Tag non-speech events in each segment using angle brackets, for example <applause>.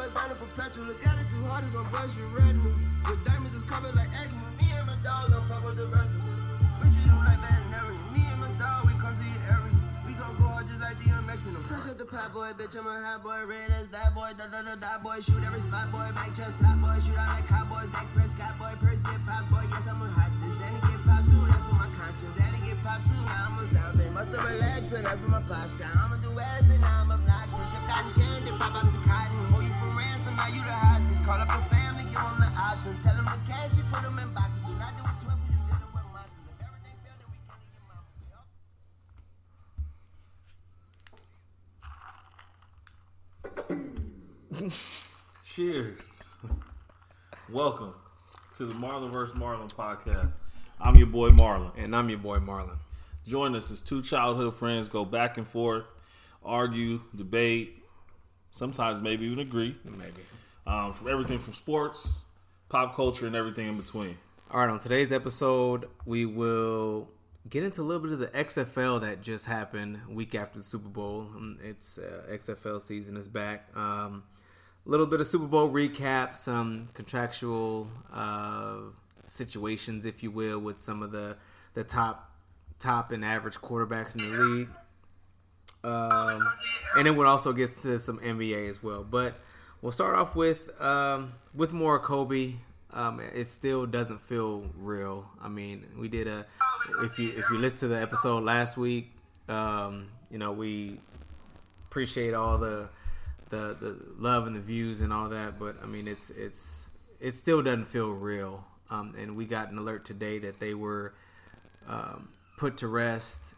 bust down in perpetual. Look at it too hard, it's gonna bust your retinue. With diamonds is covered like eczema. Me and my dog don't fuck with the rest of them. We treat them like veterinarian. Me and my dog, we come to your area. We gon' go hard just like DMX in them. Fresh up the pot boy, bitch, I'm a hot boy. Red as that boy, da da da da boy. Shoot every spot boy, back chest top boy. Shoot out like cowboys, back press cat boy. Purse get pop boy, yes, I'm a hostage. And it get pop too, that's for my conscience. And it get pop too, now I'm a savage. Must have relaxed, and that's for my posture. I'ma do acid, now I'm obnoxious. If cotton candy, pop up to cotton. Hold you for you the hostage. Call up your family, give them the options. Tell them the cash, you put them in boxes. Do not do with 12 when you dealing with monsters. If everything failed, then we can in your mouth. Cheers. Welcome to the Marlon vs. Marlon podcast. I'm your boy Marlon. And I'm your boy Marlon. Join us as two childhood friends go back and forth, argue, debate, sometimes maybe even agree. Maybe. Um, from everything from sports, pop culture, and everything in between. All right, on today's episode, we will get into a little bit of the XFL that just happened week after the Super Bowl. Um, It's uh, XFL season is back. Um, a little bit of Super Bowl recap, some contractual uh, situations, if you will, with some of the the top top and average quarterbacks in the league. Um, and then we'll also get to some NBA as well. But we'll start off with um, with more Kobe. Um, it still doesn't feel real. I mean, we did a if you if you listen to the episode last week, um, you know we appreciate all the the the love and the views and all that. But I mean, it's it's it still doesn't feel real. Um, and we got an alert today that they were um, put to rest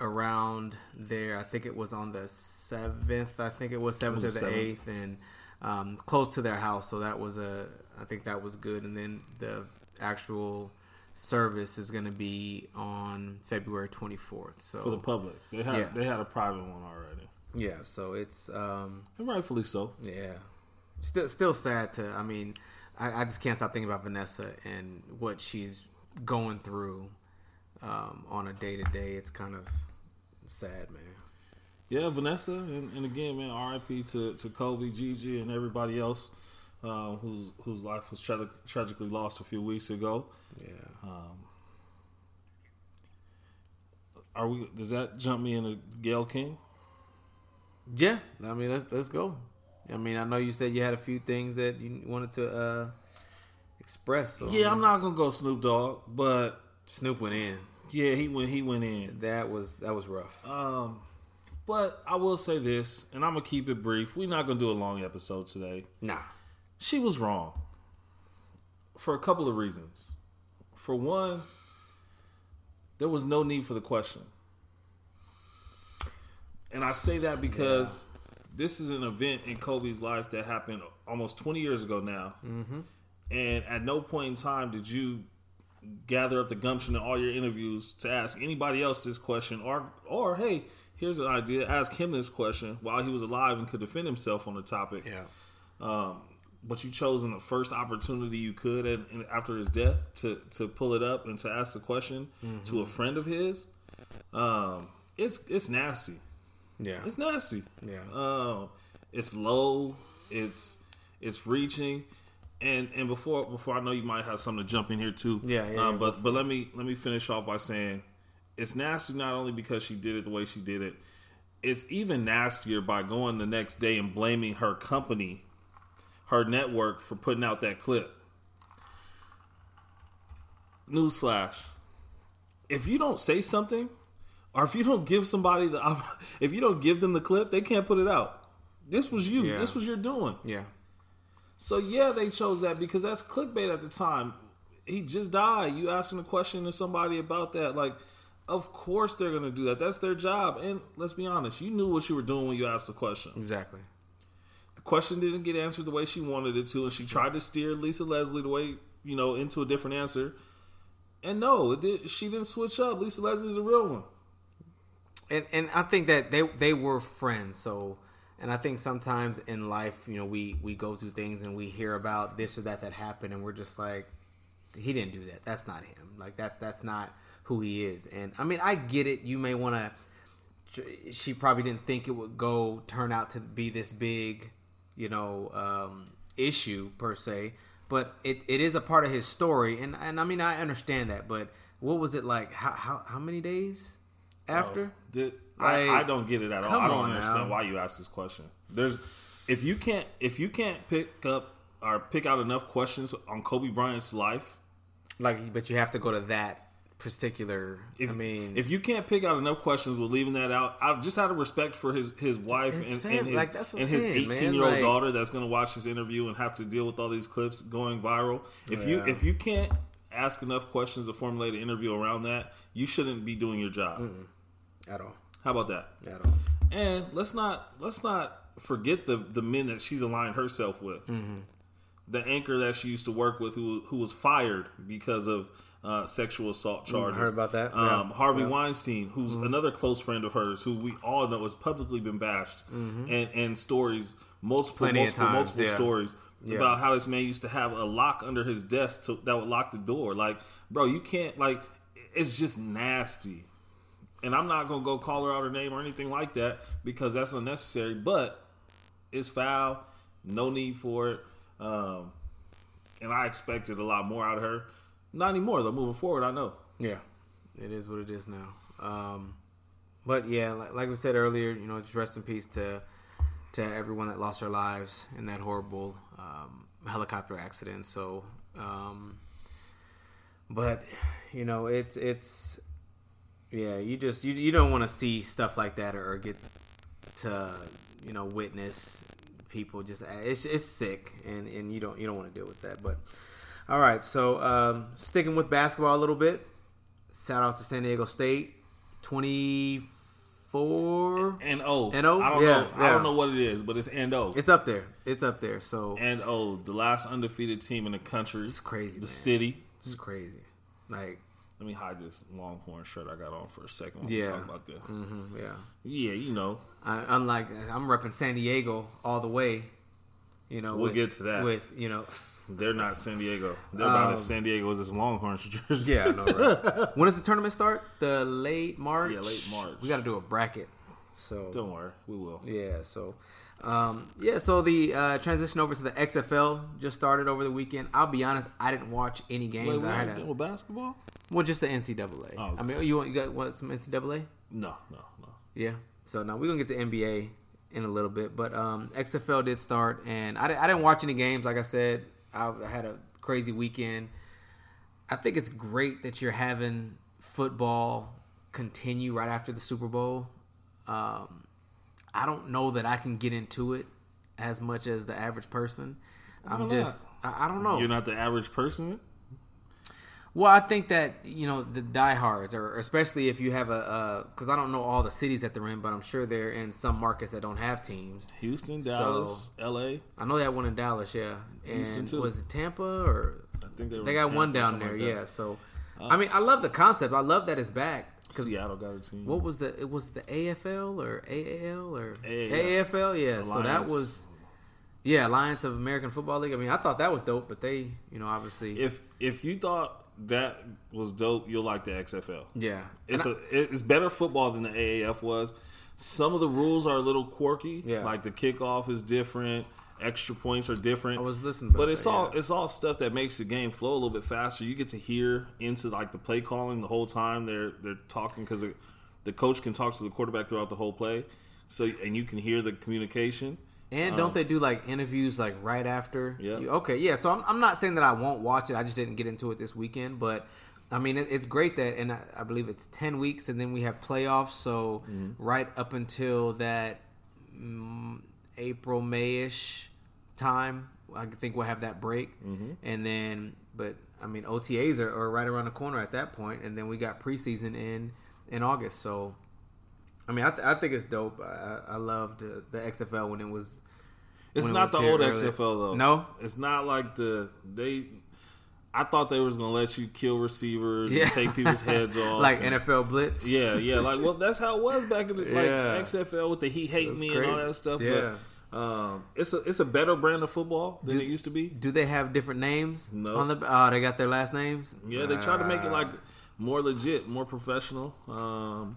around there. I think it was on the seventh. I think it was seventh or the the 7th. eighth, and um, close to their house. So that was a. I think that was good. And then the actual service is going to be on February twenty fourth. So For the public, they had Yeah. they had a private one already, yeah, so it's um, and rightfully so. yeah, still still sad to. I mean, I, I just can't stop thinking about Vanessa and what she's going through um, on a day to day. It's kind of sad, man. Yeah, Vanessa, and, and again, man, R.I.P. to, to Kobe, Gigi, and everybody else uh, whose whose life was tra- tragically lost a few weeks ago. Yeah. Are we? Does that jump me into Gayle King? Yeah, I mean let's let's go. I mean, I know you said you had a few things that you wanted to uh, express. So, Yeah, I'm not gonna go Snoop Dogg, but Snoop went in. Yeah, he went he went in. That was that was rough. Um, but I will say this, and I'm gonna keep it brief. We're not gonna do a long episode today. nah. She was wrong for a couple of reasons. For one, there was no need for the question. And I say that because this is an event in Kobe's life that happened almost 20 years ago now. Mm-hmm. And at no point in time did you gather up the gumption in all your interviews to ask anybody else this question or or hey, here's an idea, ask him this question while he was alive and could defend himself on the topic Yeah. um, but you chose in the first opportunity you could and, and after his death to to pull it up and to ask the question to a friend of his. Um, it's it's nasty. Yeah. It's nasty. Yeah. Um, it's low. It's it's reaching. And and before before I know you might have something to jump in here too. Yeah, yeah, Um, yeah, but but let me let me finish off by saying it's nasty not only because she did it the way she did it. It's even nastier by going the next day and blaming her company, her network for putting out that clip. Newsflash: If you don't say something, or if you don't give somebody the, <laughs> if you don't give them the clip, they can't put it out. This was you. Yeah. This was your doing. Yeah. So yeah, they chose that because that's clickbait at the time. He just died. You asking a question to somebody about that, like, of course they're gonna do that. That's their job. And let's be honest, you knew what you were doing when you asked the question. Exactly. The question didn't get answered the way she wanted it to, and she tried to steer Lisa Leslie the way you know into a different answer. And no, it did. She didn't switch up. Lisa Leslie's a real one. and and I think that they they were friends. So, and I think sometimes in life, you know, we we go through things and we hear about this or that that happened, and we're just like, he didn't do that. That's not him. Like that's that's not who he is. And I mean, I get it. You may want to. She probably didn't think it would go turn out to be this big, you know, um, issue per se, but it, it is a part of his story, and and I mean I understand that, but what was it like? How how, how many days after? The- I, Like, I don't get it at all. I don't understand now. why you ask this question. There's if you can't if you can't pick up or pick out enough questions on Kobe Bryant's life. Like, but you have to go to that particular. If, I mean, if you can't pick out enough questions with leaving that out, I just out of respect for his his wife His and, and his, like, and his 18 year old Like- daughter that's going to watch this interview and have to deal with all these clips going viral. If you if you can't ask enough questions to formulate an interview around that, you shouldn't be doing your job. at all, How about that? at all. And let's not let's not forget the the men that she's aligned herself with. Mm-hmm. The anchor that she used to work with, who who was fired because of uh, sexual assault charges. Mm, heard about that. Um, Yeah. Harvey Yeah. Mm-hmm. Weinstein, who's another close friend of hers, who we all know has publicly been bashed, and and stories multiple Mm-hmm. Plenty multiple times, multiple yeah. stories. About how this man used to have a lock under his desk to, that would lock the door. Like, bro, you can't like. It's just nasty and I'm not gonna go call her out her name or anything like that because that's unnecessary. But it's foul, no need for it, um, and I expected a lot more out of her. Not anymore though. Moving forward, I know. Yeah, it is what it is now. Um, but yeah, like, like we said earlier, you know, just rest in peace to to everyone that lost their lives in that horrible um, helicopter accident. So, um, but you know, it's it's yeah, you just you you don't want to see stuff like that or, or get to you know witness people just it's it's sick and and you don't you don't want to deal with that but all right so um sticking with basketball a little bit shout out to san diego state 24 And O. And O? I don't Yeah, know. I don't know what it is, but it's and O. it's up there it's up there so and O, the last undefeated team in the country. it's crazy The man. city. it's crazy like Let me hide this Longhorn shirt I got on for a second when Yeah. we talk about this. mhm, yeah Yeah, you know. I, unlike i'm repping san diego all the way you know We'll with- get to that. with you know They're not San Diego. They're about Um, as San Diego as this Longhorns jersey. <laughs> Yeah, I know, right? when does the tournament start? The late March. Yeah, late March. We got to do a bracket. So Don't worry, we will. yeah, so um, yeah, so the uh, transition over to the XFL just started over the weekend. I'll be honest, I didn't watch any games. Wait, we I had a, with basketball? well, just the NCAA. Oh, okay. I mean, you want you got what some NCAA? No, no, no. Yeah. So now we're gonna get to NBA in a little bit, but um, XFL did start, and I, I didn't watch any games. Like I said, I had a crazy weekend. I think it's great that you're having football continue right after the Super Bowl. Um, I don't know that I can get into it as much as the average person. I'm Why just, I, I don't know. You're not the average person. Well, I think that you know the diehards, or especially if you have a, because I don't know all the cities that they're in, but I'm sure they're in some markets that don't have teams. Houston, So- Dallas, L.A. I know they have one in Dallas, yeah, and Houston, too. was it Tampa or I think they, were they in got one down there, like. Yeah. So, I mean, I love the concept. I love that it's back. Seattle got a team. what was the it was the AFL or AAL or AAF. AFL? Yeah, so that was yeah Alliance of American Football League. I mean, I thought that was dope, but they, you know, obviously, If if you thought that was dope, you'll like the XFL. yeah, It's And a it's better football than the AAF was. Some of the rules are a little quirky. Yeah. Like the kickoff is different. Extra points are different. I was listening, but it's that, all yeah. it's all stuff that makes the game flow a little bit faster. You get to hear into like the play calling the whole time they're they're talking because the coach can talk to the quarterback throughout the whole play. So and you can hear the communication. And don't they do like interviews like right after? Um, Yeah. You- okay, yeah. So I'm, I'm not saying that I won't watch it. I just didn't get into it this weekend. But I mean, it, it's great that, and I, I believe it's 10 weeks, and then we have playoffs. So Mm-hmm. right up until that mm, April, Mayish time, I think we'll have that break. Mm-hmm. And then, but I mean, OTAs are, are right around the corner at that point, and then we got preseason in in August. So. I mean, I, th- I think it's dope. I, I I loved uh, the XFL when it was It's when it not was the old earlier. XFL though. No? it's not like the they. I thought they was gonna let you kill receivers Yeah. and take people's heads <laughs> off, like and- NFL Blitz. Yeah, yeah, like well, that's how it was back in the like Yeah. XFL with the he hate me and all that stuff. Yeah. But um, it's a it's a better brand of football than it used to be. Do they have different names No. on the? Oh, they got their last names. Yeah, they try to make it Ah. like more legit, more professional. Um,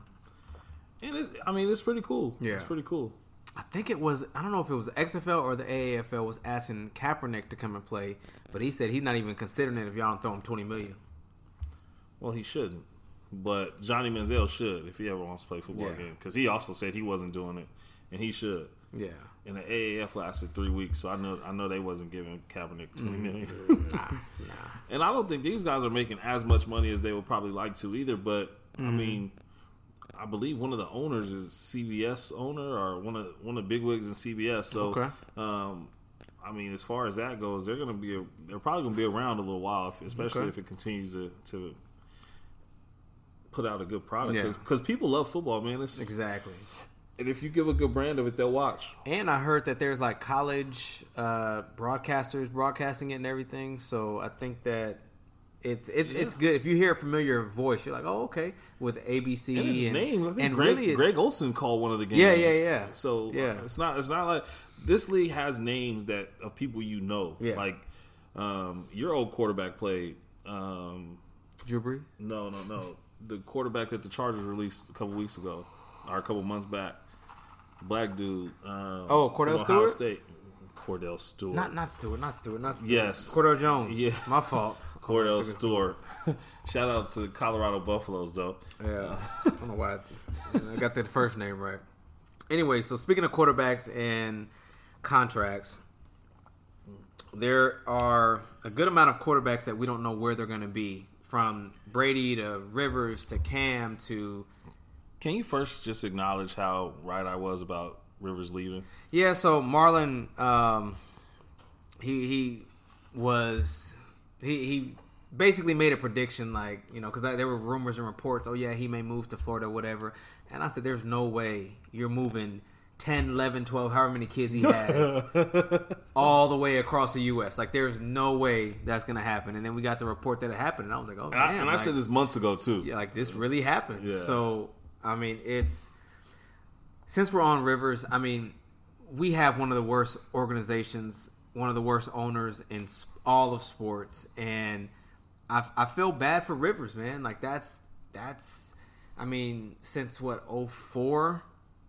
and it, I mean, it's pretty cool. Yeah. it's pretty cool. I think it was I don't know if it was XFL or the AAFL was asking Kaepernick to come and play, but he said he's not even considering it if y'all don't throw him twenty million. Well, he shouldn't, but Johnny Manziel should if he ever wants to play football Yeah. game because he also said he wasn't doing it, and he should. Yeah, And the AAF lasted three weeks, so I know I know they wasn't giving Kaepernick twenty Mm-hmm. million. <laughs> And I don't think these guys are making as much money as they would probably like to either. But I Mm-hmm. mean, I believe one of the owners is CBS owner or one of one of the big wigs in CBS. So, Okay. um, I mean, as far as that goes, they're gonna be they're probably gonna be around a little while, if, especially Okay. if it continues to, to put out a good product. Yeah. Because people love football, man. It's, exactly. and if you give a good brand of it, they'll watch. And I heard that there's like college uh, broadcasters broadcasting it and everything. So I think that it's it's it's good if you hear a familiar voice. You're like, oh, okay, with ABC And his names, I think and Greg, really Greg Olsen called one of the games. Yeah, yeah, yeah. So Yeah. yeah, it's not it's not like this league has names that of people you know. Yeah. Like um, your old quarterback played. Um, Drew Brees. no, no, no. The quarterback that the Chargers released a couple weeks ago, or a couple months back, black dude. Um, Oh, Cordell Ohio Stewart? State. Cordell Stewart. Not not Stewart, not Stewart, not Stewart. Yes. Cordell Jones. Yeah. my fault. <laughs> Cordell Stewart. <laughs> Shout out to the Colorado Buffaloes though. Yeah, I <laughs> don't know why I, I got that first name right. Anyway, so speaking of quarterbacks and contracts, there are a good amount of quarterbacks that we don't know where they're going to be. From Brady to Rivers to Cam to Can you first just acknowledge how right I was about Rivers leaving? yeah. So Marlon, um, he he was he he basically made a prediction like you know because there were rumors and reports. Oh yeah, he may move to Florida, whatever. And I said, there's no way you're moving 10, 11, 12, however many kids he <laughs> has, all the way across the U.S. Like, there's no way that's going to happen. And then we got the report that it happened. And I was like, oh, And, I, damn. and I said this months ago too. yeah, like, this really happened. Yeah. So, I mean, it's. Since we're on Rivers, I mean, we have one of the worst organizations, one of the worst owners in all of sports. And I, I feel bad for Rivers, man. Like, that's. That's. I mean, since what, 04?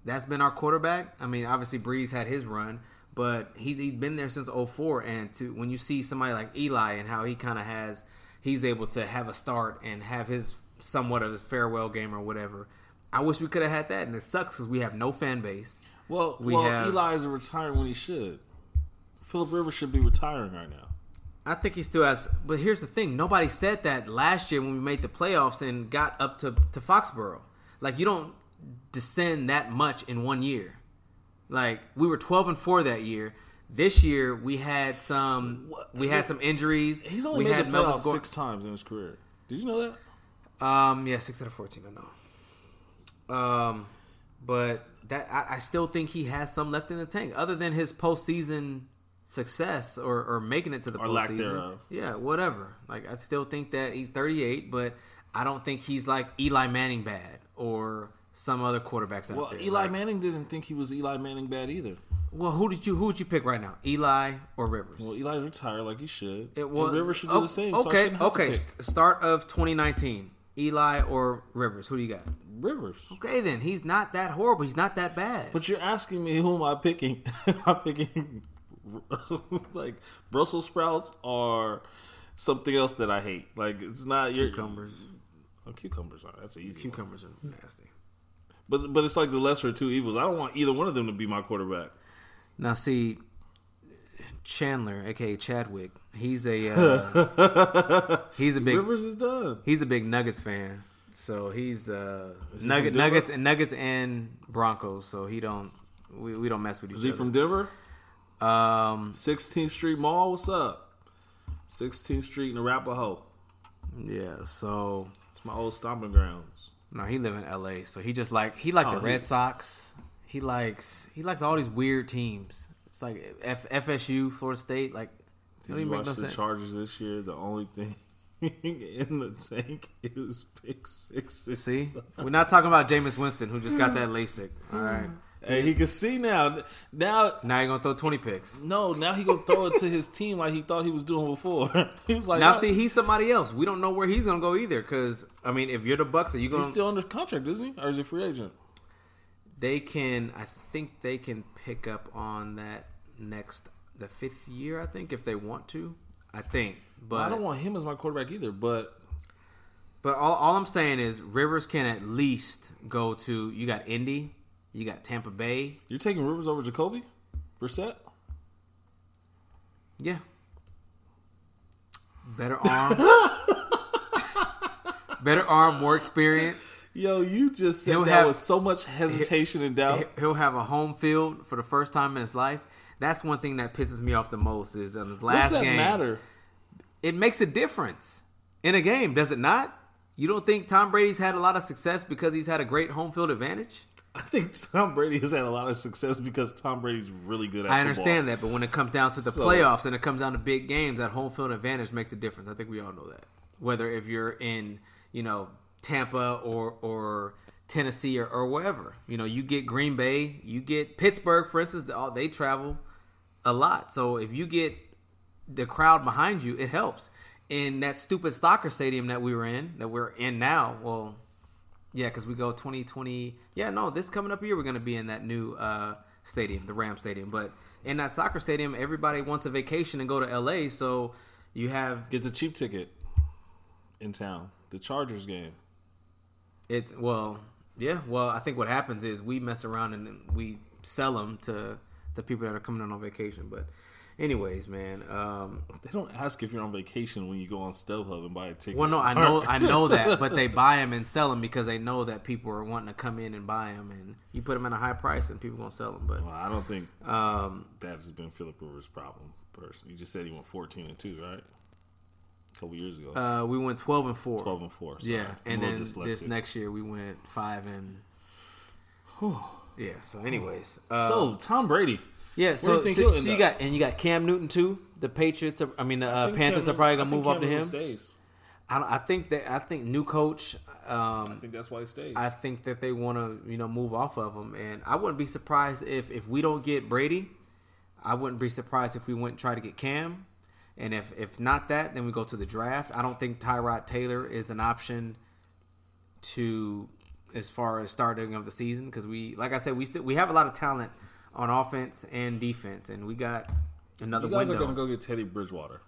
That's been our quarterback. I mean, obviously Brees had his run, but he's he's been there since 04 and to when you see somebody like Eli and how he kind of has he's able to have a start and have his somewhat of his farewell game or whatever. I wish we could have had that and it sucks cuz we have no fan base. Well, We well, have- Eli is retiring when he should. Philip Rivers should be retiring right now. I think he still has but here's the thing, nobody said that last year when we made the playoffs and got up to to Foxborough. Like you don't descend that much in one year. Like we were 12 and 4 that year. This year we had some we had some injuries. He's only we made had the playoffs six times in his career. Did you know that? Um, yeah, six out of fourteen. I know. Um, but that I, I still think he has some left in the tank, other than his postseason success or, or making it to the Or postseason. lack thereof. Yeah, whatever. Like I still think that he's 38, but I don't think he's like Eli Manning bad or some other quarterbacks out Well, there. Eli Like, Manning didn't think he was Eli Manning bad either. Well, who did you who would you pick right now? Eli or Rivers? Well, Eli's retired like he should. It was Rivers should do oh, the same. Okay, to okay. Start of 2019. Eli or Rivers? Who do you got? Rivers. Okay, then he's not that horrible. He's not that bad. But you're asking me who am I picking? <laughs> I'm picking <laughs> like Brussels sprouts or something else that I hate. Like it's not your cucumbers. Oh, cucumbers are that's easy. one. Cucumbers are nasty. But but it's like the lesser of two evils. I don't want either one of them to be my quarterback. Now, see, Chandler, aka Chadwick, he's a uh, <laughs> he's a big Rivers is done. he's a big Nuggets fan. So he's uh, he Nugget Nuggets and Nuggets and Broncos. So he don't we, we don't mess with each Is he other. from Denver? Um, 16th Street Mall. What's up? 16th Street in Arapahoe. yeah. So It's my old stomping grounds. no, he live in L.A. So he just like he like Oh, the he- Red Sox. He likes he likes all these weird teams. It's like F- FSU, Florida State. Like Did doesn't you watch no the sense. Chargers this year? The only thing <laughs> in the tank is pick sixes. See, we're not talking about Jameis Winston who just got that LASIK. All right, Hey, he can see now. Now, now you're gonna throw twenty picks. no, now he gonna throw it to his team like he thought he was doing before. <laughs> he was like, Now "Oh, see, he's somebody else. We don't know where he's gonna go either. Because I mean, if you're the Bucs, are you gonna? he's still under contract, isn't he? Or is he free agent? they can. I think they can pick up on that next the fifth year. I think if they want to, I think. But I don't want him as my quarterback either. But But all, all I'm saying is Rivers can at least go to. You got Indy, you got Tampa Bay. you're taking Rivers over Jacoby Brissett. Yeah. Better <laughs> arm. Better arm, more experience. Yo, you just said He'll that have- with so much hesitation and doubt. He'll have a home field for the first time in his life. That's one thing that pisses me off the most is in his last does that game. matter? It makes a difference in a game, does it not? You don't think Tom Brady's had a lot of success because he's had a great home field advantage? <laughs> I think Tom Brady has had a lot of success because Tom Brady's really good at I football. understand that, but when it comes down to the So- playoffs and it comes down to big games, that home field advantage makes a difference. I think we all know that. Whether if you're in, you know, Tampa or or Tennessee or, or wherever, you know, you get Green Bay, you get Pittsburgh, for instance, they travel a lot. So if you get the crowd behind you, it helps. In that stupid soccer stadium that we were in, that we're in now, well, yeah, because we go 2020. Yeah, no, this coming up year we're going to be in that new uh, stadium, the Ram Stadium. But in that soccer stadium, everybody wants a vacation and go to LA. So you have Get the cheap ticket in town. The Chargers game. it. Well, yeah. Well, I think what happens is we mess around and we sell them to the people that are coming on vacation. But anyways, man. Um, They don't ask if you're on vacation when you go on StubHub and buy a ticket. well, no, I know, I know that, but they <laughs> buy them and sell them because they know that people are wanting to come in and buy them, and you put them at a high price, and people gonna sell them. But Well, I don't think um, that has been Philip Rivers' problem. Person, you just said he went 14 and two, right? A couple years ago, Uh, we went twelve and four. 12 and four. sorry. yeah, and then little this next year we went five and. yeah. So, anyways, uh, so Tom Brady. Yeah. So, you so, so you got and you got Cam Newton too. The Patriots, are, I mean the I uh, think Panthers Cam- are probably gonna move off Cam to him. Stays. I, don't, I think that I think new coach. I Um, think that's why he stays. I think that they want to you know move off of him, and I wouldn't be surprised if if we don't get Brady. I wouldn't be surprised if we went and try to get Cam, and if if not that, then we go to the draft. I don't think Tyrod Taylor is an option to as far as starting of the season because we like I said we still we have a lot of talent on offense and defense, and we got another you guys window. are going to go get Teddy Bridgewater.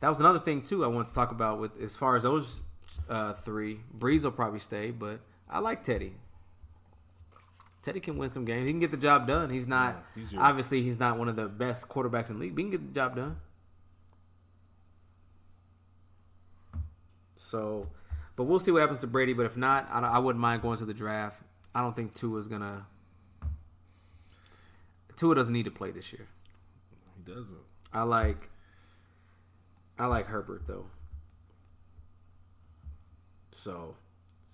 That was another thing too I want to talk about with as far as those uh, three. Brees will probably stay, but I like Teddy. Teddy can win some games. He can get the job done. He's not Yeah, he's obviously he's not one of the best quarterbacks in the league. But he can get the job done. So, but we'll see what happens to Brady. But if not, I, I wouldn't mind going to the draft. I don't think Tua is gonna. Tua doesn't need to play this year. He doesn't. I like I like Herbert though. So,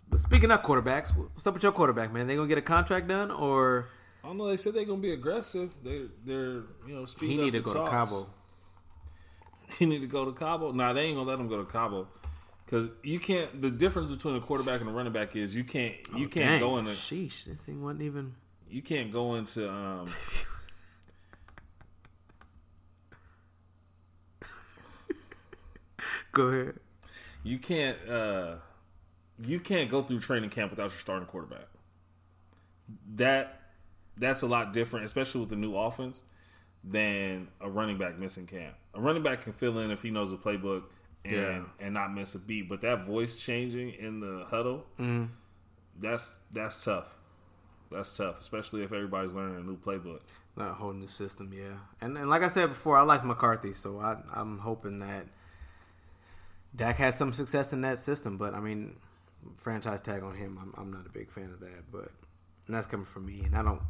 but speaking of quarterbacks, what's up with your quarterback, man? They gonna get a contract done, or I don't know. They said they're going to be aggressive. They, they're, you know, he speeding need to go the to talks. Cabo? <laughs> He need to go to Cabo. Nah, they ain't gonna let him go to Cabo because you can't. The difference between a quarterback and a running back is you can't. You can't Dang, go in. A, Sheesh, this thing wasn't even. you can't go into. Um, <laughs> Go ahead. you can't. Uh, you can't go through training camp without your starting quarterback. That that's a lot different, especially with the new offense, than a running back missing camp. A running back can fill in if he knows the playbook and Yeah. and not miss a beat. But that voice changing in the huddle, that's that's tough. That's tough, especially if everybody's learning a new playbook. A whole new system, yeah. And, and like I said before, I like McCarthy, so I, I'm hoping that Dak has some success in that system. But I mean, franchise tag on him, I'm, I'm not a big fan of that. But and that's coming from me, and I don't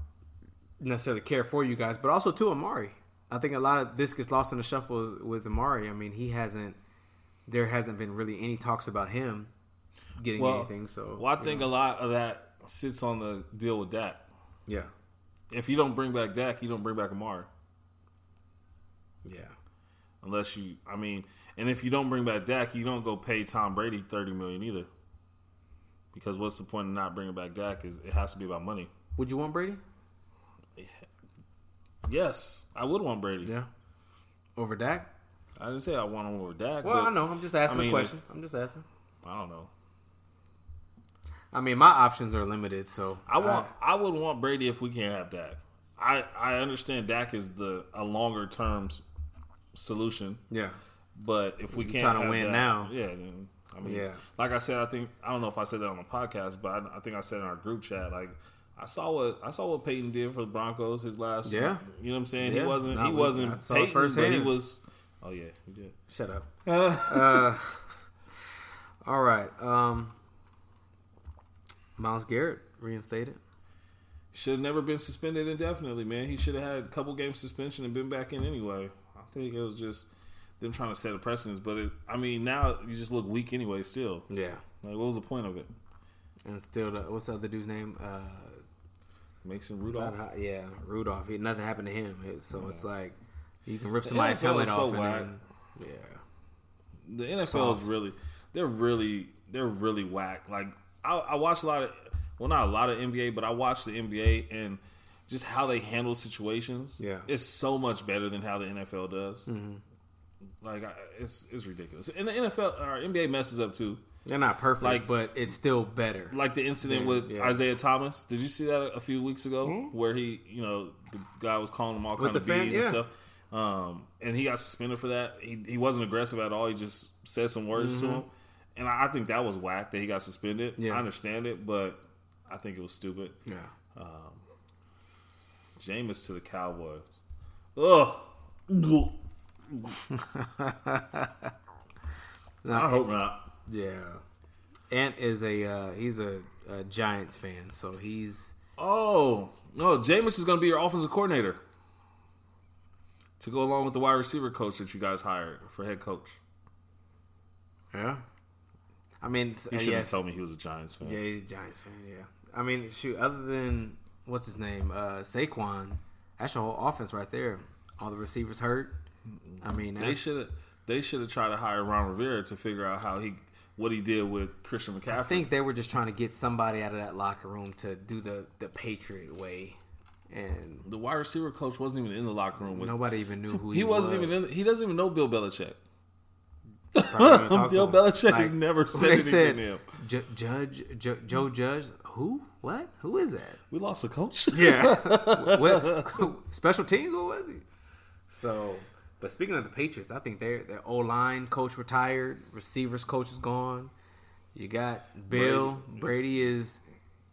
necessarily care for you guys, but also to Amari. I think a lot of this gets lost in the shuffle with Amari. I mean, he hasn't. There hasn't been really any talks about him getting anything. So, well, I think know. a lot of that sits on the deal with Dak. yeah, If you don't bring back Dak, you don't bring back Amari. yeah. Unless you, I mean, and if you don't bring back Dak, you don't go pay Tom Brady thirty million either. Because what's the point of not bringing back Dak? Is it has to be about money? Would you want Brady? Yes, I would want Brady. Yeah, over Dak. I didn't say I want him over Dak. Well, I know. I'm just asking I mean, a question. I'm just asking. I don't know. I mean, my options are limited, so I want. I would want Brady if we can't have Dak. I I understand Dak is the a longer term solution, yeah, but if we You're can't trying to win Dak- now. yeah. Then, I mean, Yeah. like I said, I think I don't know if I said that on the podcast, but I, I think I said in our group chat, like I saw what I saw what Peyton did for the Broncos his last. Yeah. you know what I'm saying. Yeah. He wasn't. No, he wasn't I saw it Peyton, but he was. Oh yeah, he did. shut up. <laughs> uh, all right, um, Myles Garrett reinstated. Should have never been suspended indefinitely, man. He should have had a couple game suspension and been back in anyway. I think it was just them trying to set a precedence. But it, I mean, now you just look weak anyway. Still, Yeah, like what was the point of it? and still, the, what's the other dude's name? Uh, Mason Rudolph. Yeah, Rudolph. He, nothing happened to him. It- so it's like you can rip somebody's helmet so off and then yeah. The NFL Soft. is really, they're really, they're really whack. Like I, I watch a lot of, well, not a lot of NBA, but I watch the NBA and just how they handle situations. Yeah. it's so much better than how the NFL does. Mm-hmm. Like I, it's it's ridiculous. And the NFL or NBA messes up too. They're not perfect, Like- but it's still better. like the incident Yeah, with yeah. Isaiah Thomas. Did you see that a few weeks ago, where he, you know, the guy was calling him all kinds of fan- bees and stuff, um, and he got suspended for that. He he wasn't aggressive at all. He just said some words to him, and I, I think that was whack that he got suspended. Mm-hmm. Yeah. I understand it, but I think it was stupid. yeah. Jameis to the Cowboys. Ugh. I hope not. Yeah. Ant is a uh, he's a, a Giants fan, so he's Oh no, Jameis is going to be your offensive coordinator to go along with the wide receiver coach that you guys hired for head coach. yeah. I mean, He uh, should have told me he was a Giants fan. yeah, he's a Giants fan. Yeah. I mean, shoot. Other than what's his name, uh, Saquon, that's your whole offense right there. All the receivers hurt. I mean, They should have. They should have tried to hire Ron Rivera to figure out how he what he did with Christian McCaffrey. I think they were just trying to get somebody out of that locker room to do the the Patriot way, and the wide receiver coach wasn't even in the locker room with. nobody even knew who <laughs> he, he wasn't was. even in. He doesn't even know Bill Belichick. Probably didn't talk <laughs> to Bill. Belichick has never said anything said, to him. Ju- Judge Ju- Joe Judge. Who? What? Who is that? We lost a coach. Yeah. <laughs> what, special teams? What was he? So, but speaking of the Patriots, I think their their O line coach retired, receivers coach is gone. You got Bill Brady. is.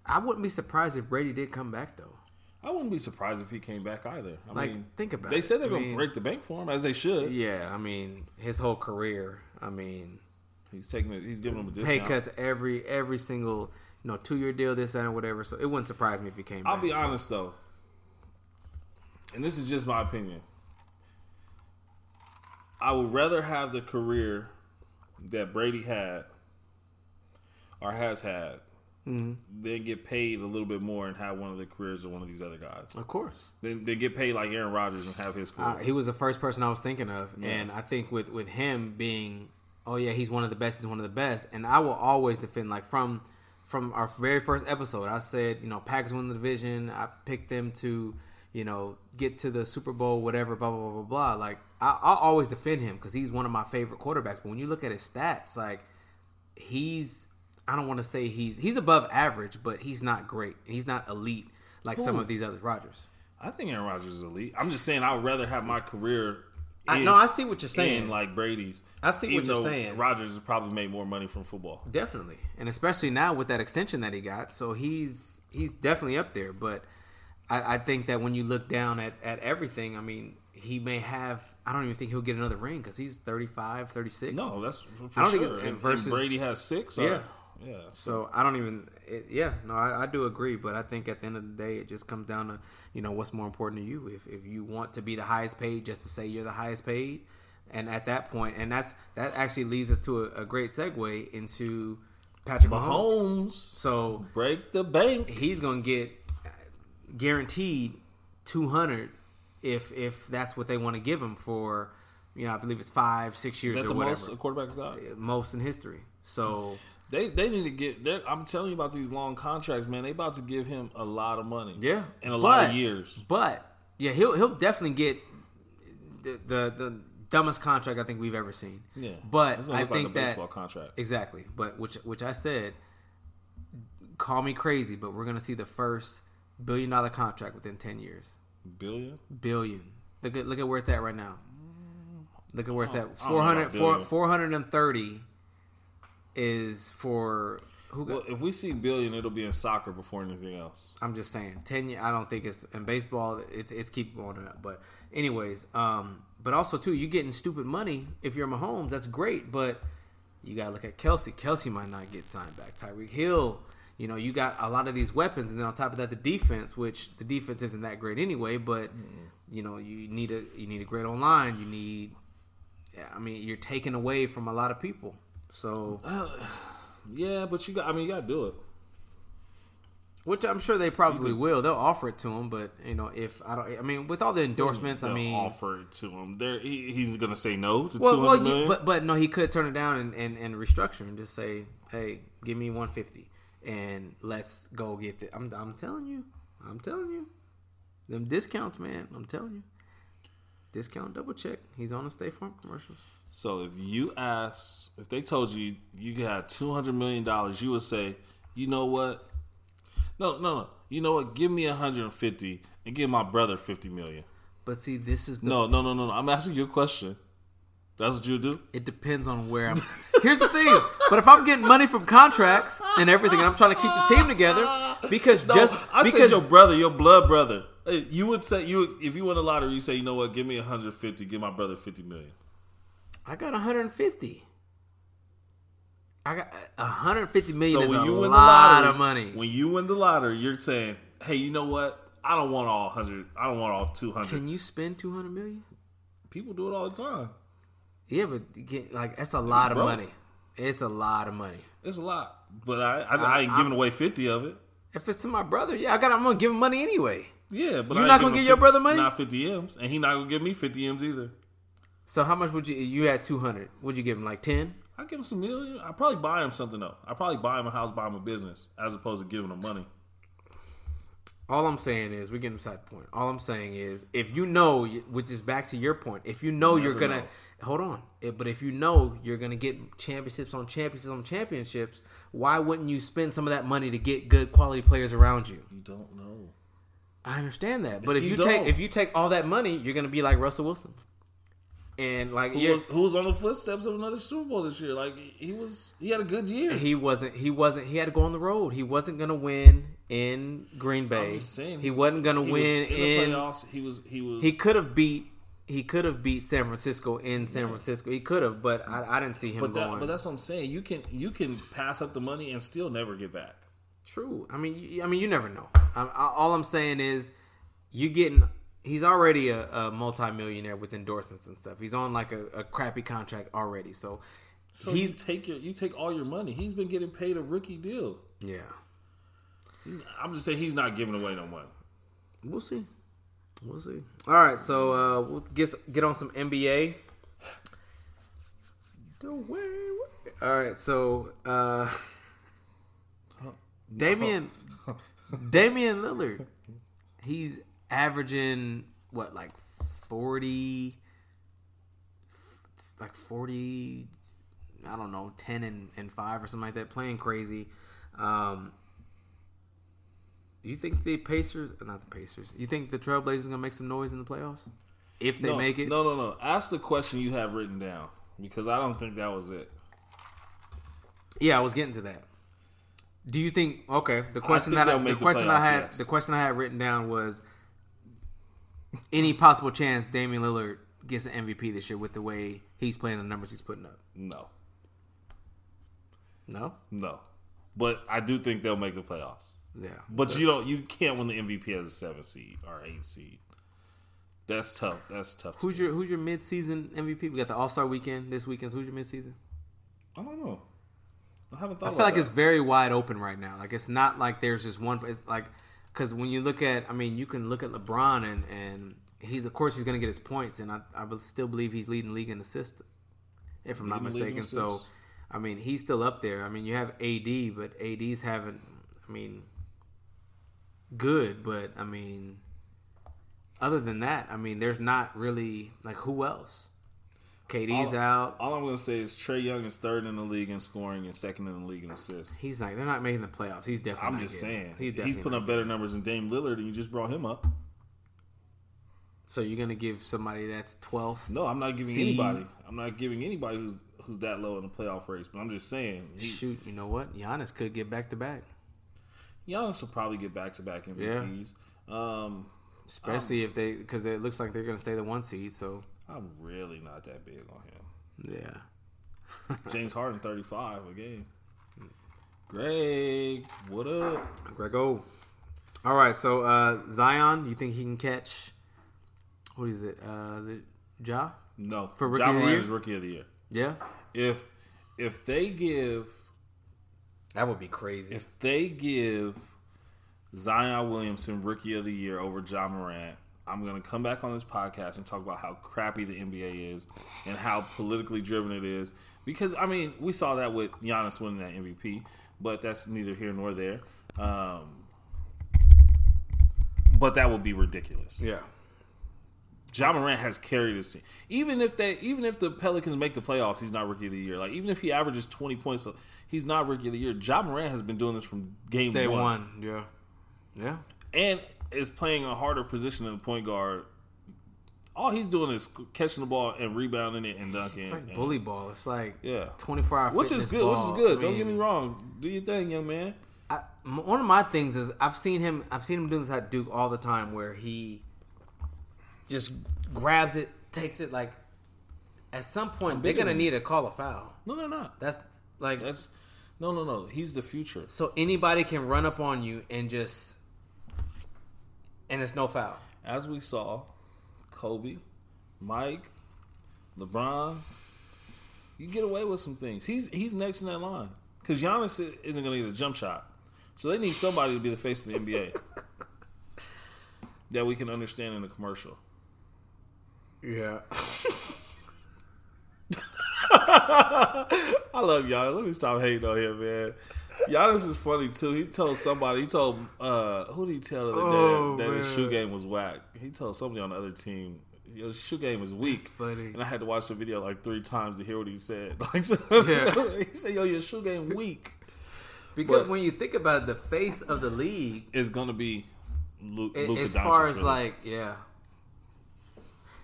I wouldn't be surprised if Brady did come back though. I wouldn't be surprised if he came back either. I Like, mean, think about it. They it. said they're going to break the bank for him, as they should. Yeah, I mean his whole career. I mean He's taking it. He's giving him a pay discount. cuts every every single you know two year deal, this that or whatever. So it wouldn't surprise me if he came. Back. I'll back. be So- honest though, and this is just my opinion. I would rather have the career that Brady had or has had Mm-hmm. than get paid a little bit more and have one of the careers of one of these other guys. Of course. Then they get paid like Aaron Rodgers and have his career. Uh, he was the first person I was thinking of, Yeah. and I think with with him being, oh yeah, he's one of the best. He's one of the best, and I will always defend like from from our very first episode. I said, you know, Packers win the division. I picked them to, you know, get to the Super Bowl, whatever, blah blah blah blah blah. Like I, I'll always defend him because he's one of my favorite quarterbacks. But when you look at his stats, like he's I don't want to say he's he's above average, but he's not great. He's not elite like some of these other Rodgers. I think Aaron Rodgers is elite. I'm just saying I would rather have my career. I, in- no, I see what you're saying. in like Brady's. I see what you're saying. Rodgers has probably made more money from football. Definitely, and especially now with that extension that he got, so he's he's definitely up there. But I, I think that when you look down at, at everything, I mean, he may have. I don't even think he'll get another ring because he's 35, 36. No, that's for I don't think sure. it- and, versus- and Brady has six. Or, Yeah. yeah. So I don't even. It, yeah, no, I, I do agree, but I think at the end of the day, it just comes down to you know what's more important to you. If if you want to be the highest paid, just to say you're the highest paid, and at that point, and that's that actually leads us to a, a great segue into Patrick Mahomes. Mahomes So break the bank. he's gonna get guaranteed 200 if if that's what they want to give him for you know i believe it's five six years Is that or the whatever most a quarterback's got? Uh, most in history so They they need to get. I'm telling you about these long contracts, man. They about to give him a lot of money. yeah in a lot of years. but yeah he'll he'll definitely get the the, the dumbest contract i think we've ever seen Yeah, but i think like a that baseball contract. Exactly, but which which I said, call me crazy, but we're gonna see the first billion dollar contract within ten years. Billion. Billion. Look at look at where it's at right now. Look at where it's at. 400, 4, 430 is for who got, Well, if we see billion, it'll be in soccer before anything else. I'm just saying, ten. I don't think it's in baseball. It's it's keep going up. But anyways, um, but also too, you're getting stupid money if you're Mahomes. That's great, but you gotta look at Kelce. Kelce might not get signed back. Tyreek Hill. You know, you got a lot of these weapons, and then on top of that, the defense, which the defense isn't that great anyway. But you know, you need a you need a great online. You need, yeah, I mean, you're taken away from a lot of people. So, <sighs> Yeah, but you got. I mean, you got to do it. which I'm sure they probably will. They'll offer it to him, but you know, if I don't, I mean, with all the endorsements, I mean, offer it to him. There, he, he's gonna say no to well, two well, but but no, he could turn it down and, and, and restructure and just say, hey, give me 150 and let's go get it. I'm I'm telling you, I'm telling you, them discounts, man. I'm telling you, discount double check. He's on the State Farm commercials. So if you ask, if they told you you had two hundred million dollars, you would say, you know what? No, no, no. You know what? Give me hundred and fifty and give my brother fifty million. But see, this is the No, no, no, no, no. I'm asking you a question. That's what you do. It depends on where I'm. <laughs> Here's the thing. But if I'm getting money from contracts and everything, and I'm trying to keep the team together, because No, just I because said your brother, your blood brother. You would say you if you won the lottery, you say, you know what? Give me 150. Give my brother 50 million. I got 150. I got uh, 150 million So is when a you win the lot lottery, of money. when you win the lottery, you're saying, hey, you know what? I don't want all 100. I don't want all 200. Can you spend 200 million? People do it all the time. Yeah, but get, like that's a lot of broke. money. It's a lot of money. It's a lot, but I I, I ain't giving away 50 of it. If it's to my brother, yeah, I got. I'm gonna give him money anyway. Yeah, but You're I not gonna give your 50 brother money? Not 50 m's, and he not gonna give me 50 m's either. So how much would you? You had 200. Would you give him like 10? I give him some million. I probably buy him something though. I probably buy him a house, buy him a business, as opposed to giving him money. All I'm saying is, we're getting beside the point. All I'm saying is, if you know, which is back to your point, if you know you're gonna know. hold on, but if you know you're gonna get championships on championships on championships, why wouldn't you spend some of that money to get good quality players around you? You don't know. I understand that, but if You you, take if you take all that money, you're gonna be like Russell Wilson, and like Who you're- was, who was on the footsteps of another Super Bowl this year? Like he was, he had a good year. he wasn't he wasn't he had to go on the road. He wasn't gonna win in Green Bay. Saying, he wasn't gonna he was win in playoffs. He was, he was. He could have beat. He could have beat San Francisco in San Francisco. He could have, but I, I didn't see him but that, but that's what I'm saying. You can, you can pass up the money and still never get back. true. I mean, you, I mean, you never know. I, I, all I'm saying is, you getting. He's already a, a multimillionaire with endorsements and stuff. He's on like a, a crappy contract already. So, So he's you take your, you take all your money. He's been getting paid a rookie deal. yeah. He's, I'm just saying he's not giving away no money. We'll see. We'll see. All right, so uh, we'll get get on some NBA. All right, so uh, Damian <laughs> Damian Lillard, he's averaging what like forty, like forty. I don't know, ten and, and five or something like that, playing crazy. Um, you think the Pacers, not the Pacers, you think the Trailblazers gonna make some noise in the playoffs if they no, make it? No, no, no. Ask the question you have written down because I don't think that was it. Yeah, I was getting to that. Do you think? Okay, the question that I, the question I had yes. the question I had written down was any possible chance Damian Lillard gets an MVP this year with the way he's playing the numbers he's putting up? No, No. no. But I do think they'll make the playoffs. Yeah. But you don't. You can't win the MVP as a seven seed or eight seed. That's tough. That's tough. Who's do. your Who's your mid season MVP? We got the All Star weekend this weekend. So who's your mid season? I don't know. I haven't thought. I feel like that. it's very wide open right now. Like it's not like there's just one. It's like because when you look at, I mean, you can look at LeBron and and he's of course he's going to get his points, and I I still believe he's leading the league in assists, if I'm not mistaken. So. I mean, he's still up there. I mean, you have AD, but AD's haven't. I mean, good, but I mean, other than that, I mean, there's not really like who else. KD's all, out. All I'm gonna say is Trae Young is third in the league in scoring and second in the league in assists. He's like They're not making the playoffs. He's definitely. I'm just getting- saying. He's He's, putting up better numbers than Dame Lillard, and you just brought him up. So you're gonna give somebody that's 12th? No, I'm not giving anybody. I'm not giving anybody who's who's that low in the playoff race. But I'm just saying, Shoot, you know what? Giannis could get back to back, Giannis will probably get back to back MVPs. Um, especially if they because it looks like they're gonna stay the one seed. So I'm really not that big on him. yeah, <laughs> James Harden, 35 a game. Greg, what up? Grego. All right, so uh, Zion, you think he can catch? What is it? Uh, is it Ja? No, For Rookie John of the Year? is rookie of the year. Yeah, If if they give that would be crazy. if they give Zion Williamson rookie of the year over Ja Morant, I'm gonna come back on this podcast and talk about how crappy the NBA is and how politically driven it is. Because I mean, we saw that with Giannis winning that MVP, but that's neither here nor there. Um, but that would be ridiculous. yeah, Ja Morant has carried his team. Even if they, even if the Pelicans make the playoffs, he's not rookie of the year. Like even if he averages twenty points, he's not rookie of the year. Ja Morant has been doing this from game day one, one. Yeah, yeah. and is playing a harder position than point guard. All he's doing is catching the ball and rebounding it and dunking. It's like and- bully ball. It's like Yeah. 24 hour. which is good. Which is good. I Don't get me wrong. Do your thing, young man. I, one of my things is I've seen him. I've seen him do this at Duke all the time, where he just grabs it, takes it. Like at some point, they're gonna need to call a foul. No, they're not. That's like That's no, no, no. He's the future. so anybody can run up on you and just and it's no foul. as we saw, Kobe, Mike, LeBron, you get away with some things. He's he's next in that line because Giannis i- isn't going to get a jump shot, so they need somebody to be the face of the NBA <laughs> that we can understand in a commercial. Yeah. <laughs> <laughs> I love Giannis. Let me stop hating on him, man. Giannis is funny too. He told somebody. He told uh, who did he tell the other Oh, day that his shoe game was whack? He told somebody on the other team. Your shoe game is weak, funny. and I had to watch the video like three times to hear what he said. <laughs> Like, Yeah. <laughs> he said, "Yo, your shoe game weak." Because But- when you think about the face of the league, It's gonna be Lu- a- Luka as Doncic, far as really. like yeah.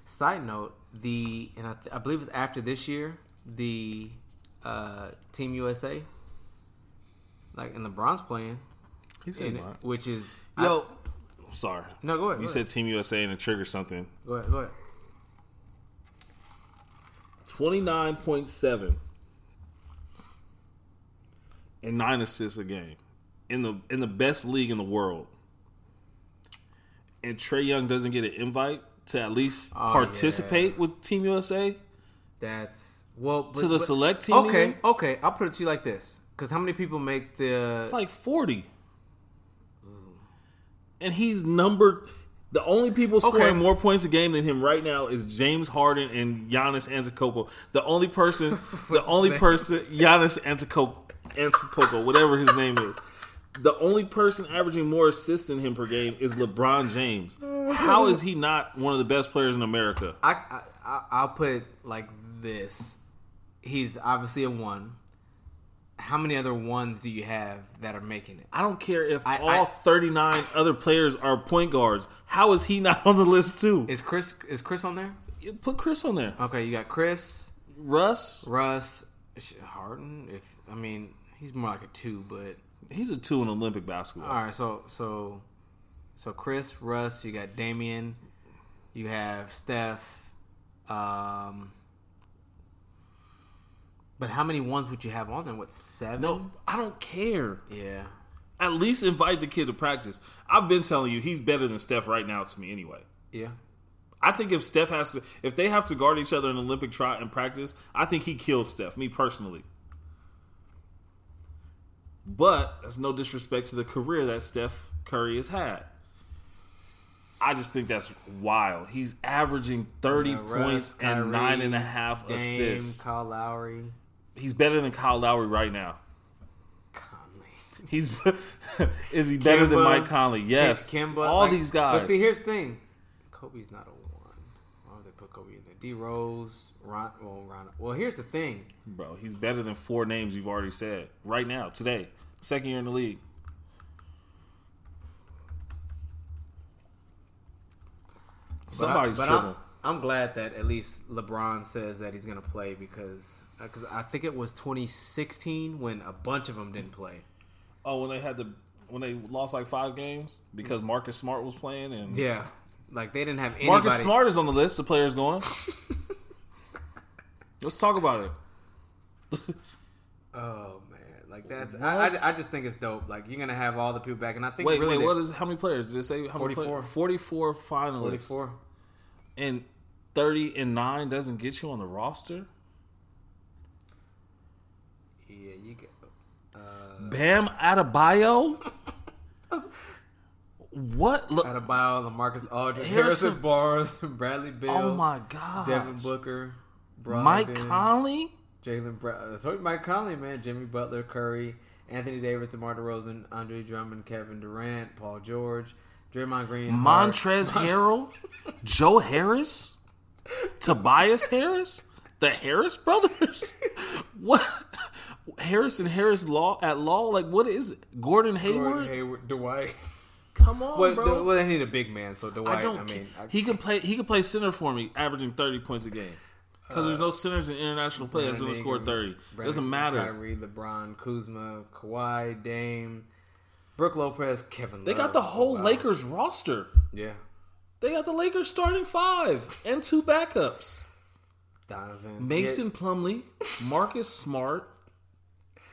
Side note: the and I, th- I believe it's after this year the uh, Team USA, like and LeBron's playing he said, in it, which is "Yo, I'm sorry." no go ahead. You go said Team USA and it triggered something. go ahead. Go ahead. Twenty nine point seven and nine assists a game in the in the best league in the world. And Trae Young doesn't get an invite to at least Oh, participate with Team USA That's well but- to the but- select team. Okay, even? okay. I'll put it to you like this: because how many people make the? it's like forty, and he's numbered. The only people scoring Okay. more points a game than him right now is James Harden and Giannis Antetokounmpo. The only person, <laughs> the only name? person, Giannis Antetokounmpo, Antetokounmpo, whatever his name is. The only person averaging more assists than him per game is LeBron James. How is he not one of the best players in America? I, I I- I'll put it like this: he's obviously a one. How many other ones do you have that are making it? I don't care if I- all I- 39 other players are point guards. How is he <laughs> not on the list too? Is Chris is Chris on there? Put Chris on there. Okay, you got Chris, Russ, Russ, Harden. If I mean, he's more like a two, but he's a two in Olympic basketball. all right. So so so Chris, Russ. You got Damian. You have Steph. Um, but how many ones would you have on there? What seven? No, I don't care. Yeah. At least invite the kid to practice. I've been telling you he's better than Steph right now to me anyway. Yeah. I think if Steph has to, if they have to guard each other in Olympic try and practice, I think he kills Steph. Me personally. But that's no disrespect to the career that Steph Curry has had. I just think that's wild. He's averaging thirty Uh, Russ, points Kyrie, and nine and a half Dame, assists. Kyle Lowry, He's better than Kyle Lowry right now. Conley. He's <laughs> is he better than Mike Conley? Yes. Kemba. All like- these guys. But see, here's the thing: Kobe's not a one. Why would they put Kobe in there? D Rose, Ron. Well, Ron. Well, here's the thing. Bro, he's better than four names you've already said right now, today. Second year in the league. Somebody's but, I, tripping. I'm, I'm glad that at least LeBron says that he's gonna play because Uh, because I think it was 2016 when a bunch of them didn't play. Oh, when they had the when they lost like five games because Marcus Smart was playing and Yeah, like they didn't have anybody. Marcus Smart is on the list of players going. <laughs> Let's talk about it. <laughs> Oh man, like that's I, I, I just think it's dope. Like you're gonna have all the people back, and I think Wait, really wait, what is how many players? Did it say how many 44. players? Forty-four finalists. 44? and thirty and nine doesn't get you on the roster. Yeah, you get. Uh, Bam Adebayo. what? Look, Adebayo, LaMarcus Aldridge, Harrison- Harrison Barnes, <laughs> Bradley Beal, oh my god, Devin Booker, Mike Conley. Jaylen Brown. Uh, I Mike Conley, man. Jimmy Butler, Curry, Anthony Davis, DeMar DeRozan, Andre Drummond, Kevin Durant, Paul George, Draymond Green, Montrez Hart- <laughs> Harrell, Joe Harris, Tobias Harris, the Harris brothers. <laughs> What? Harris and Harris law at law? Like what is it? Gordon Hayward? Gordon Hayward, Dwight. Come on, Well, bro. well, they need a big man, so Dwight. I I, don't. mean, I, he could play. He could play center for me, averaging thirty points a game. Because there's uh, no centers in international play that's going to score Brandon thirty. Ingram, Doesn't Brandon, matter. Kyrie, LeBron, Kuzma, Kawhi, Dame, Brook Lopez, Kevin. They got the whole Wow. Lakers roster. Yeah, They got the Lakers starting five and two backups. Donovan, Mason Plumlee, Marcus Smart.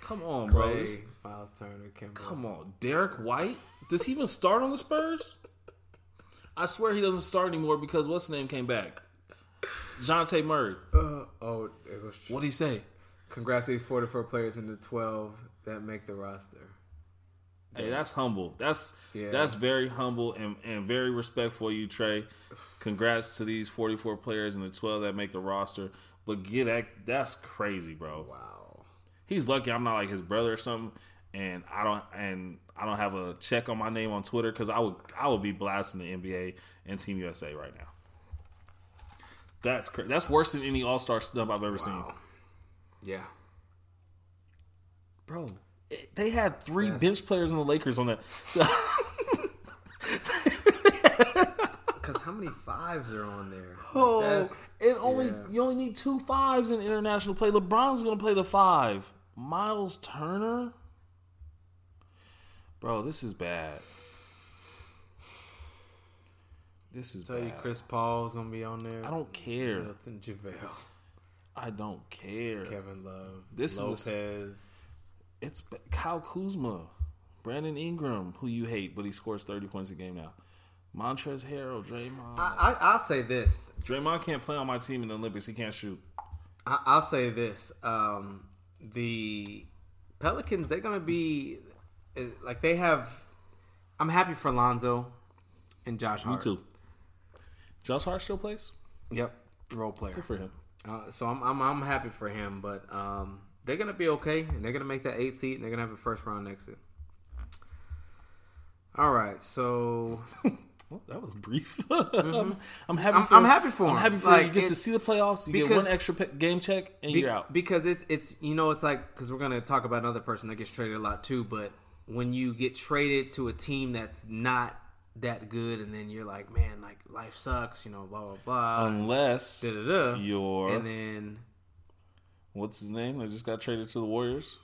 Come on, bro. Clay, Miles Turner, Kemba. come on, Derrick White. Does he even start on the Spurs? I swear he doesn't start anymore because what's his name came back. Jonte Murray. Uh, oh, it was. What'd he say? Congrats to these 44 players in the 12 that make the roster. Hey, that's humble. That's Yeah. that's very humble and, and very respectful of you, Trae. Congrats to these 44 players and the 12 that make the roster. But get that that's crazy, bro. Wow. He's lucky I'm not like his brother or something, and I don't and I don't have a check on my name on Twitter because I would I would be blasting the NBA and Team USA right now. That's cra- that's worse than any All Star snub I've ever seen, Yeah. bro. They had three That's- bench players in the Lakers on that. <laughs> Because how many fives are on there? Oh, that's- it only yeah. you only need two fives in international play. LeBron's gonna play the five. Miles Turner, bro, this is bad. This is tell you. Chris Paul's gonna be on there. I don't care. Milton JaVale, I don't care. Kevin Love, This is Lopez. It's Kyle Kuzma, Brandon Ingram, who you hate, but he scores thirty points a game now. Montrezl Harrell, Draymond. I, I, I'll say this. Draymond can't play on my team in the Olympics. He can't shoot. I, I'll say this. Um, the Pelicans, they're gonna be eh, like they have. I'm happy for Lonzo and Josh Me Hart. too. Josh Hart still plays. Yep, role player. Good for him. Uh, so I'm, I'm I'm happy for him, but um, they're gonna be okay, and they're gonna make that eight seat, and they're gonna have a first round exit. All right, so <laughs> Well, that was brief. I'm, <laughs> I'm happy. Mm-hmm. I'm- for I'm happy for I'm him. happy for Like, you. Get to see the playoffs. You get because- one extra pe- game check, and Be- you're out. because it's it's you know it's like because we're gonna talk about another person that gets traded a lot too, but when you get traded to a team that's not that good, and then you're like, man, like life sucks, you know, blah blah blah, Unless da-da-da. you're and then what's his name? That just got traded to the Warriors.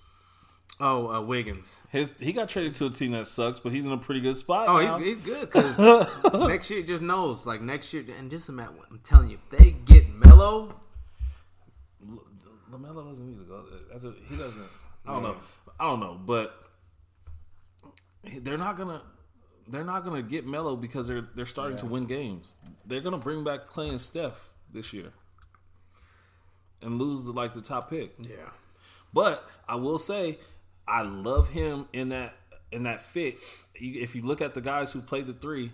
oh uh, Wiggins. His he got traded to a team that sucks, but he's in a pretty good spot. Oh, now. he's, he's good because <laughs> next year just knows like next year and just imagine. I'm telling you, if they get Melo, Lamelo doesn't need to go. There. He doesn't. I don't know. I don't know, but they're not gonna. They're not gonna get Melo because they're they're starting to win games. They're gonna bring back Clay and Steph this year, and lose like the top pick. yeah, But I will say, I love him in that in that fit. If you look at the guys who played the three,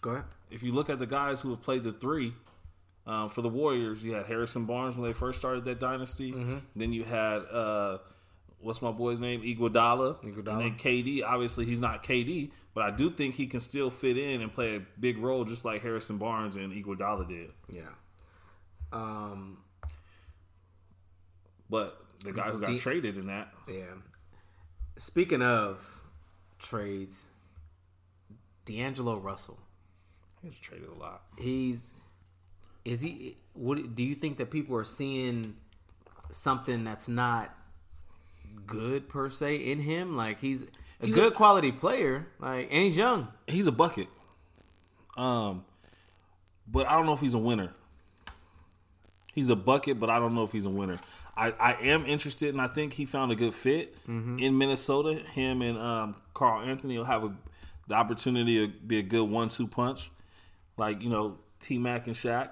go ahead. if you look at the guys who have played the three um, for the Warriors, you had Harrison Barnes when they first started that dynasty. Mm-hmm. Then you had uh, what's my boy's name? Iguodala. Iguodala. And then KD. Obviously, he's not KD, but I do think he can still fit in and play a big role, just like Harrison Barnes and Iguodala did. Yeah. Um. But the guy who got D- traded in that, Yeah. Speaking of trades, D'Angelo Russell. he's traded a lot. He's is he? What do you think that people are seeing something that's not good per se in him? Like he's a He's good a- quality player. Like and he's young. He's a bucket. Um, but I don't know if he's a winner. He's a bucket, but I don't know if he's a winner. I, I am interested, and I think he found a good fit in Minnesota. Him and um, Karl-Anthony will have a, the opportunity to be a good one-two punch, like you know T Mac and Shaq.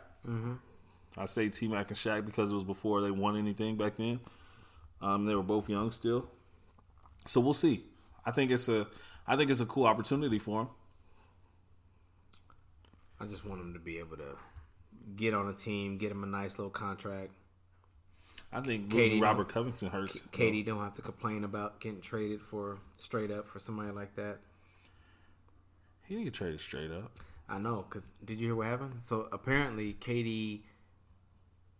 I say T Mac and Shaq because it was before they won anything back then. Um, they were both young still, so we'll see. I think it's a I think it's a cool opportunity for him. I just want him to be able to get on a team, get him a nice little contract. I think Katie Robert Covington hurts. Katie don't have to complain about getting traded for straight up for somebody like that. He didn't get traded straight up. I know, cause did you hear what happened? So apparently, Katie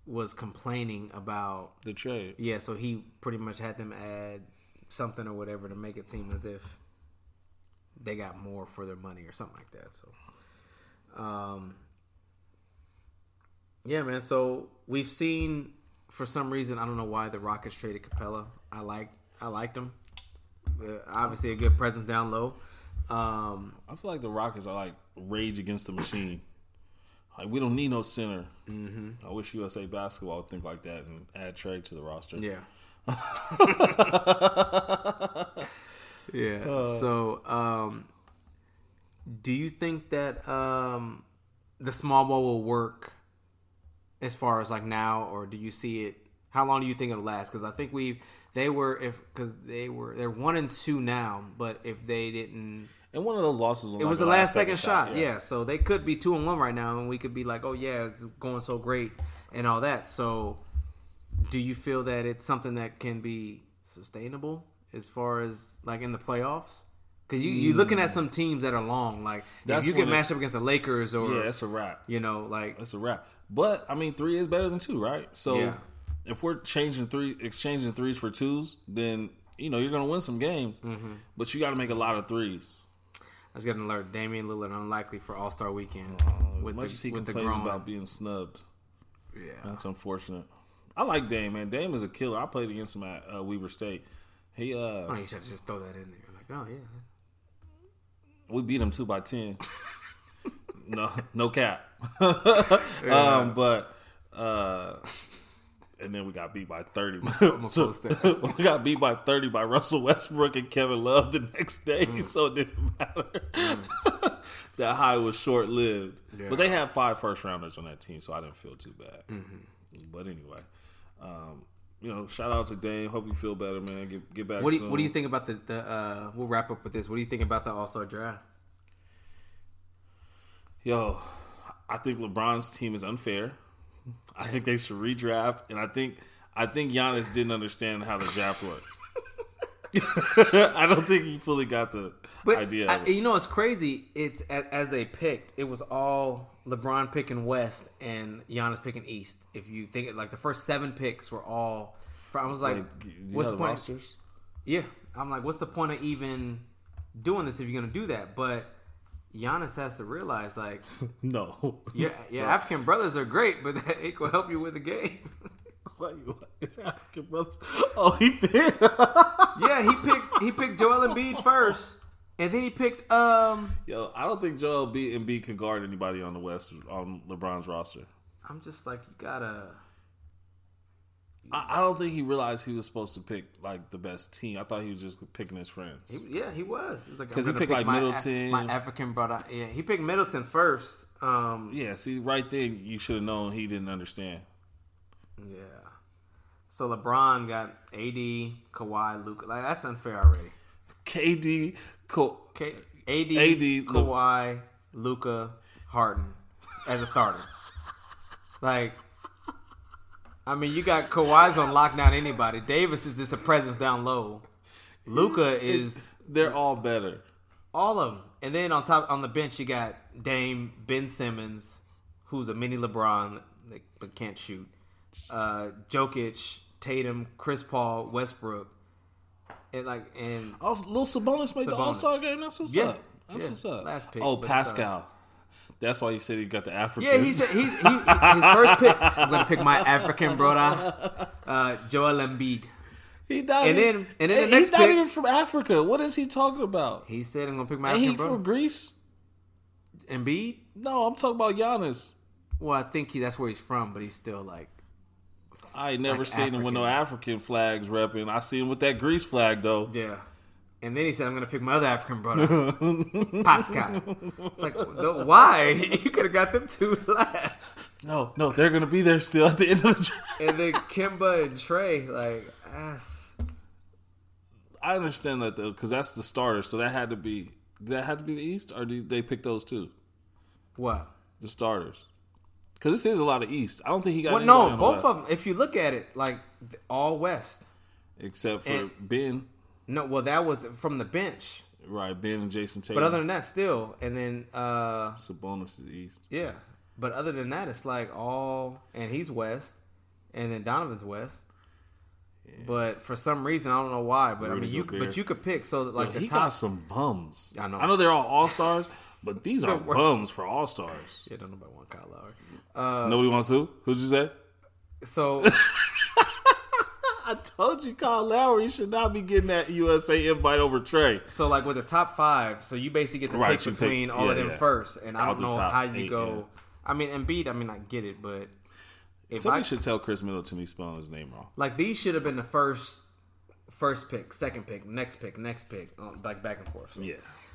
was complaining about The trade. yeah. So he pretty much had them add something or whatever to make it seem as if they got more for their money or something like that. So, um, yeah, man. So we've seen for some reason I don't know why the Rockets traded Capela. I like I liked him. Uh, obviously, a good presence down low. Um, I feel like the Rockets are like rage against the machine. Like we don't need no center. Mm-hmm. I wish USA Basketball would think like that and add trade to the roster. Yeah. <laughs> yeah. so, um, do you think that um, the small ball will work as far as like now, or do you see it? How long do you think it'll last? Because I think we they were if because they were they're one and two now, but if they didn't, And one of those losses was it was the the last second, shot. Yeah. Yeah. so they could be two and one right now, and we could be like, oh yeah, it's going so great and all that. So, do you feel that it's something that can be sustainable as far as like in the playoffs? Because you you're looking at some teams that are long. Like That's if you get matched up against the Lakers or Yeah, it's a wrap. you know like It's a wrap. But I mean, three is better than two, right? So Yeah. if we're changing three, exchanging threes for twos, then you know you're gonna win some games. Mm-hmm. But you got to make a lot of threes. I was getting learn Damian Lillard unlikely for All Star Weekend As with much the as he complains about being snubbed, yeah, that's unfortunate. I like Dame, man. Dame is a killer. I played against him at uh, Weber State. He uh, oh, you should just throw that in there. Like oh yeah, we beat him two by ten. <laughs> no, no cap. <laughs> um, but uh, and then we got beat by thirty. <laughs> gonna post that. we got beat by thirty by Russell Westbrook and Kevin Love the next day, Mm. so it didn't matter. that high was short lived. Yeah. But they had five first rounders on that team, so I didn't feel too bad. Mm-hmm. But anyway. Um, you know, shout out to Dame. Hope you feel better, man. Get get back. What do you, soon. what do you think about the the? Uh, we'll wrap up with this. What do you think about the All Star draft? Yo, I think LeBron's team is unfair. I think they should redraft, and I think I think Giannis didn't understand how the draft worked. <laughs> <laughs> I don't think he fully got the But idea. I, you know, it's crazy. It's as, as they picked, it was all LeBron picking West and Giannis picking East. If you think it, like the first seven picks were all. I was like, Like, what's the point? rosters? Yeah, I'm like, what's the point of even doing this if you're gonna do that? But Giannis has to realize, like, <laughs> No. yeah, yeah, African brothers are great, but <laughs> that it will help you with the game. <laughs> It's African brothers. Oh, he picked. yeah, he picked he picked Joel Embiid first, and then he picked um. Yo, I don't think Joel Embiid can guard anybody on the West on LeBron's roster. I'm just like, you gotta. I, I don't think he realized he was supposed to pick like the best team. I thought he was just picking his friends. He, yeah, he was. He was like, he picked, pick like, my Middleton. my African brother. Yeah, he picked Middleton first. Um, Yeah, see, right there, you should have known he didn't understand. yeah. So LeBron got AD, Kawhi, Luka. Like that's unfair already. KD, Co- K- AD, AD, Kawhi, Luka, Harden as a starter. like I mean, you got Kawhi's on lockdown. Anybody? Davis is just a presence down low. Luka is They're all better. all of them, and then on top on the bench you got Dame, Ben Simmons, who's a mini LeBron but can't shoot. Uh, Jokic, Tatum, Chris Paul, Westbrook, and like and Oh, little Sabonis made the All Star game. That's what's Yeah. up. That's Yeah. what's up. Last pick, oh, uh, Pascal. That's why you said he got the African. yeah, he said he's he, his first pick. I'm gonna pick my African brother, uh, Joel Embiid. he not and even, then- and then the he's next not pick- even from Africa. What is he talking about? He said I'm gonna pick my Ain't African he brother. from Greece? Embiid. No, I'm talking about Giannis. Well, I think he, that's where he's from, but he's still like I ain't never Like seen him with no African flags repping. I seen him with that Greece flag though. Yeah. And then he said, I'm going to pick my other African brother, <laughs> Pascal. It's like, why? <laughs> You could have got them two <laughs> last. No, no, they're gonna be there still at the end of the draft. And then Kemba and Trae, like, ass. I understand that though, because that's the starter. So that had to be that had to be the East, or did they pick those two, What? the starters? Because this is a lot of East. I don't think he got. Well, no, both of them, if you look at it, like, all West. except for and- Ben, No, well, that was from the bench. right? Ben and Jayson Tatum. But other than that, still. And then, uh, Sabonis is East. yeah. But other than that, it's like all, and he's West. And then Donovan's West. But for some reason, I don't know why. But I mean, you Gobert. but you could pick so that, like Yo, the he top. got some bums. I know. I know they're all All Stars, but these are bums for All Stars. Yeah, don't nobody want Kyle Lowry. Uh, Nobody wants who? Who'd you say? So <laughs> I told you, Kyle Lowry should not be getting that USA invite over Trae. so like with the top five, so you basically get to Right, pick you pick- between all of them yeah. first, and I Out don't know how you eight, go. yeah. I mean, Embiid. I mean, I get it, but if Somebody I should tell Khris Middleton he's spelling his name wrong. like these should have been the first, first pick, second pick, next pick, next pick, uh, like back and forth. So. Yeah.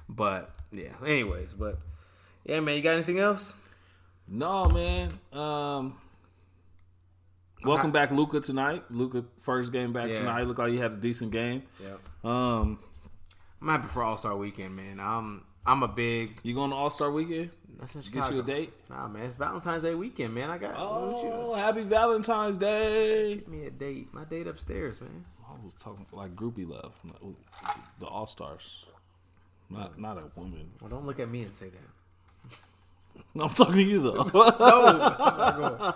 But yeah. Anyways, but yeah, man. You got anything else? No, man. Um, welcome back, Luka tonight. Luka first game back Yeah. tonight. Looked like he had a decent game. Yeah. Um, I'm happy for All Star Weekend, man. I'm I'm a big. you going to All Star Weekend? That's in Chicago. Get you a date? Nah, man. It's Valentine's Day weekend, man. I got. you- Oh, happy Valentine's Day! Give me a date. My date upstairs, man. I was talking like groupie love, the All Stars, not not a woman. Well, don't look at me and say that. <laughs> I'm talking to you though. <laughs>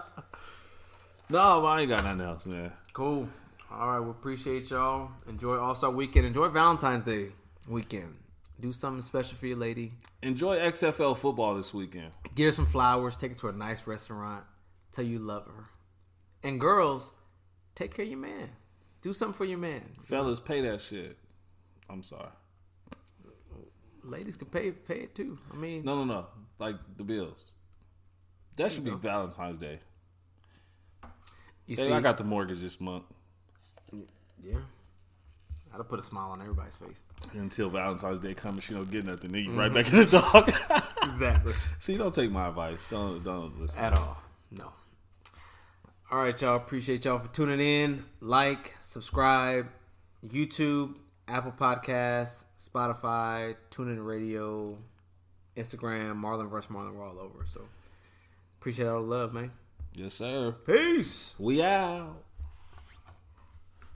No. <laughs> no, I ain't got nothing else, man. cool. All right. We appreciate y'all. Enjoy All Star Weekend. Enjoy Valentine's Day weekend. Do something special for your lady. Enjoy XFL football this weekend. Get her some flowers. Take her to a nice restaurant. Tell you love her. And girls, take care of your man. Do something for your man. Fellas, pay that shit. I'm sorry. Ladies can pay pay it too. I mean, No, no, no. Like the bills. That should be go. Valentine's Day. you Hey, see, I got the mortgage this month yeah. I'll put a smile on everybody's face. until Valentine's Day comes. She don't get nothing. Then you right mm-hmm. back in the dog. <laughs> Exactly. <laughs> See, don't take my advice. Don't don't listen. At all. No. All right, y'all. Appreciate y'all for tuning in. Like, subscribe, YouTube, Apple Podcasts, Spotify, TuneIn Radio, Instagram, Marlon vs. Marlon. We're all over. So appreciate all the love, man. Yes, sir. Peace. We out.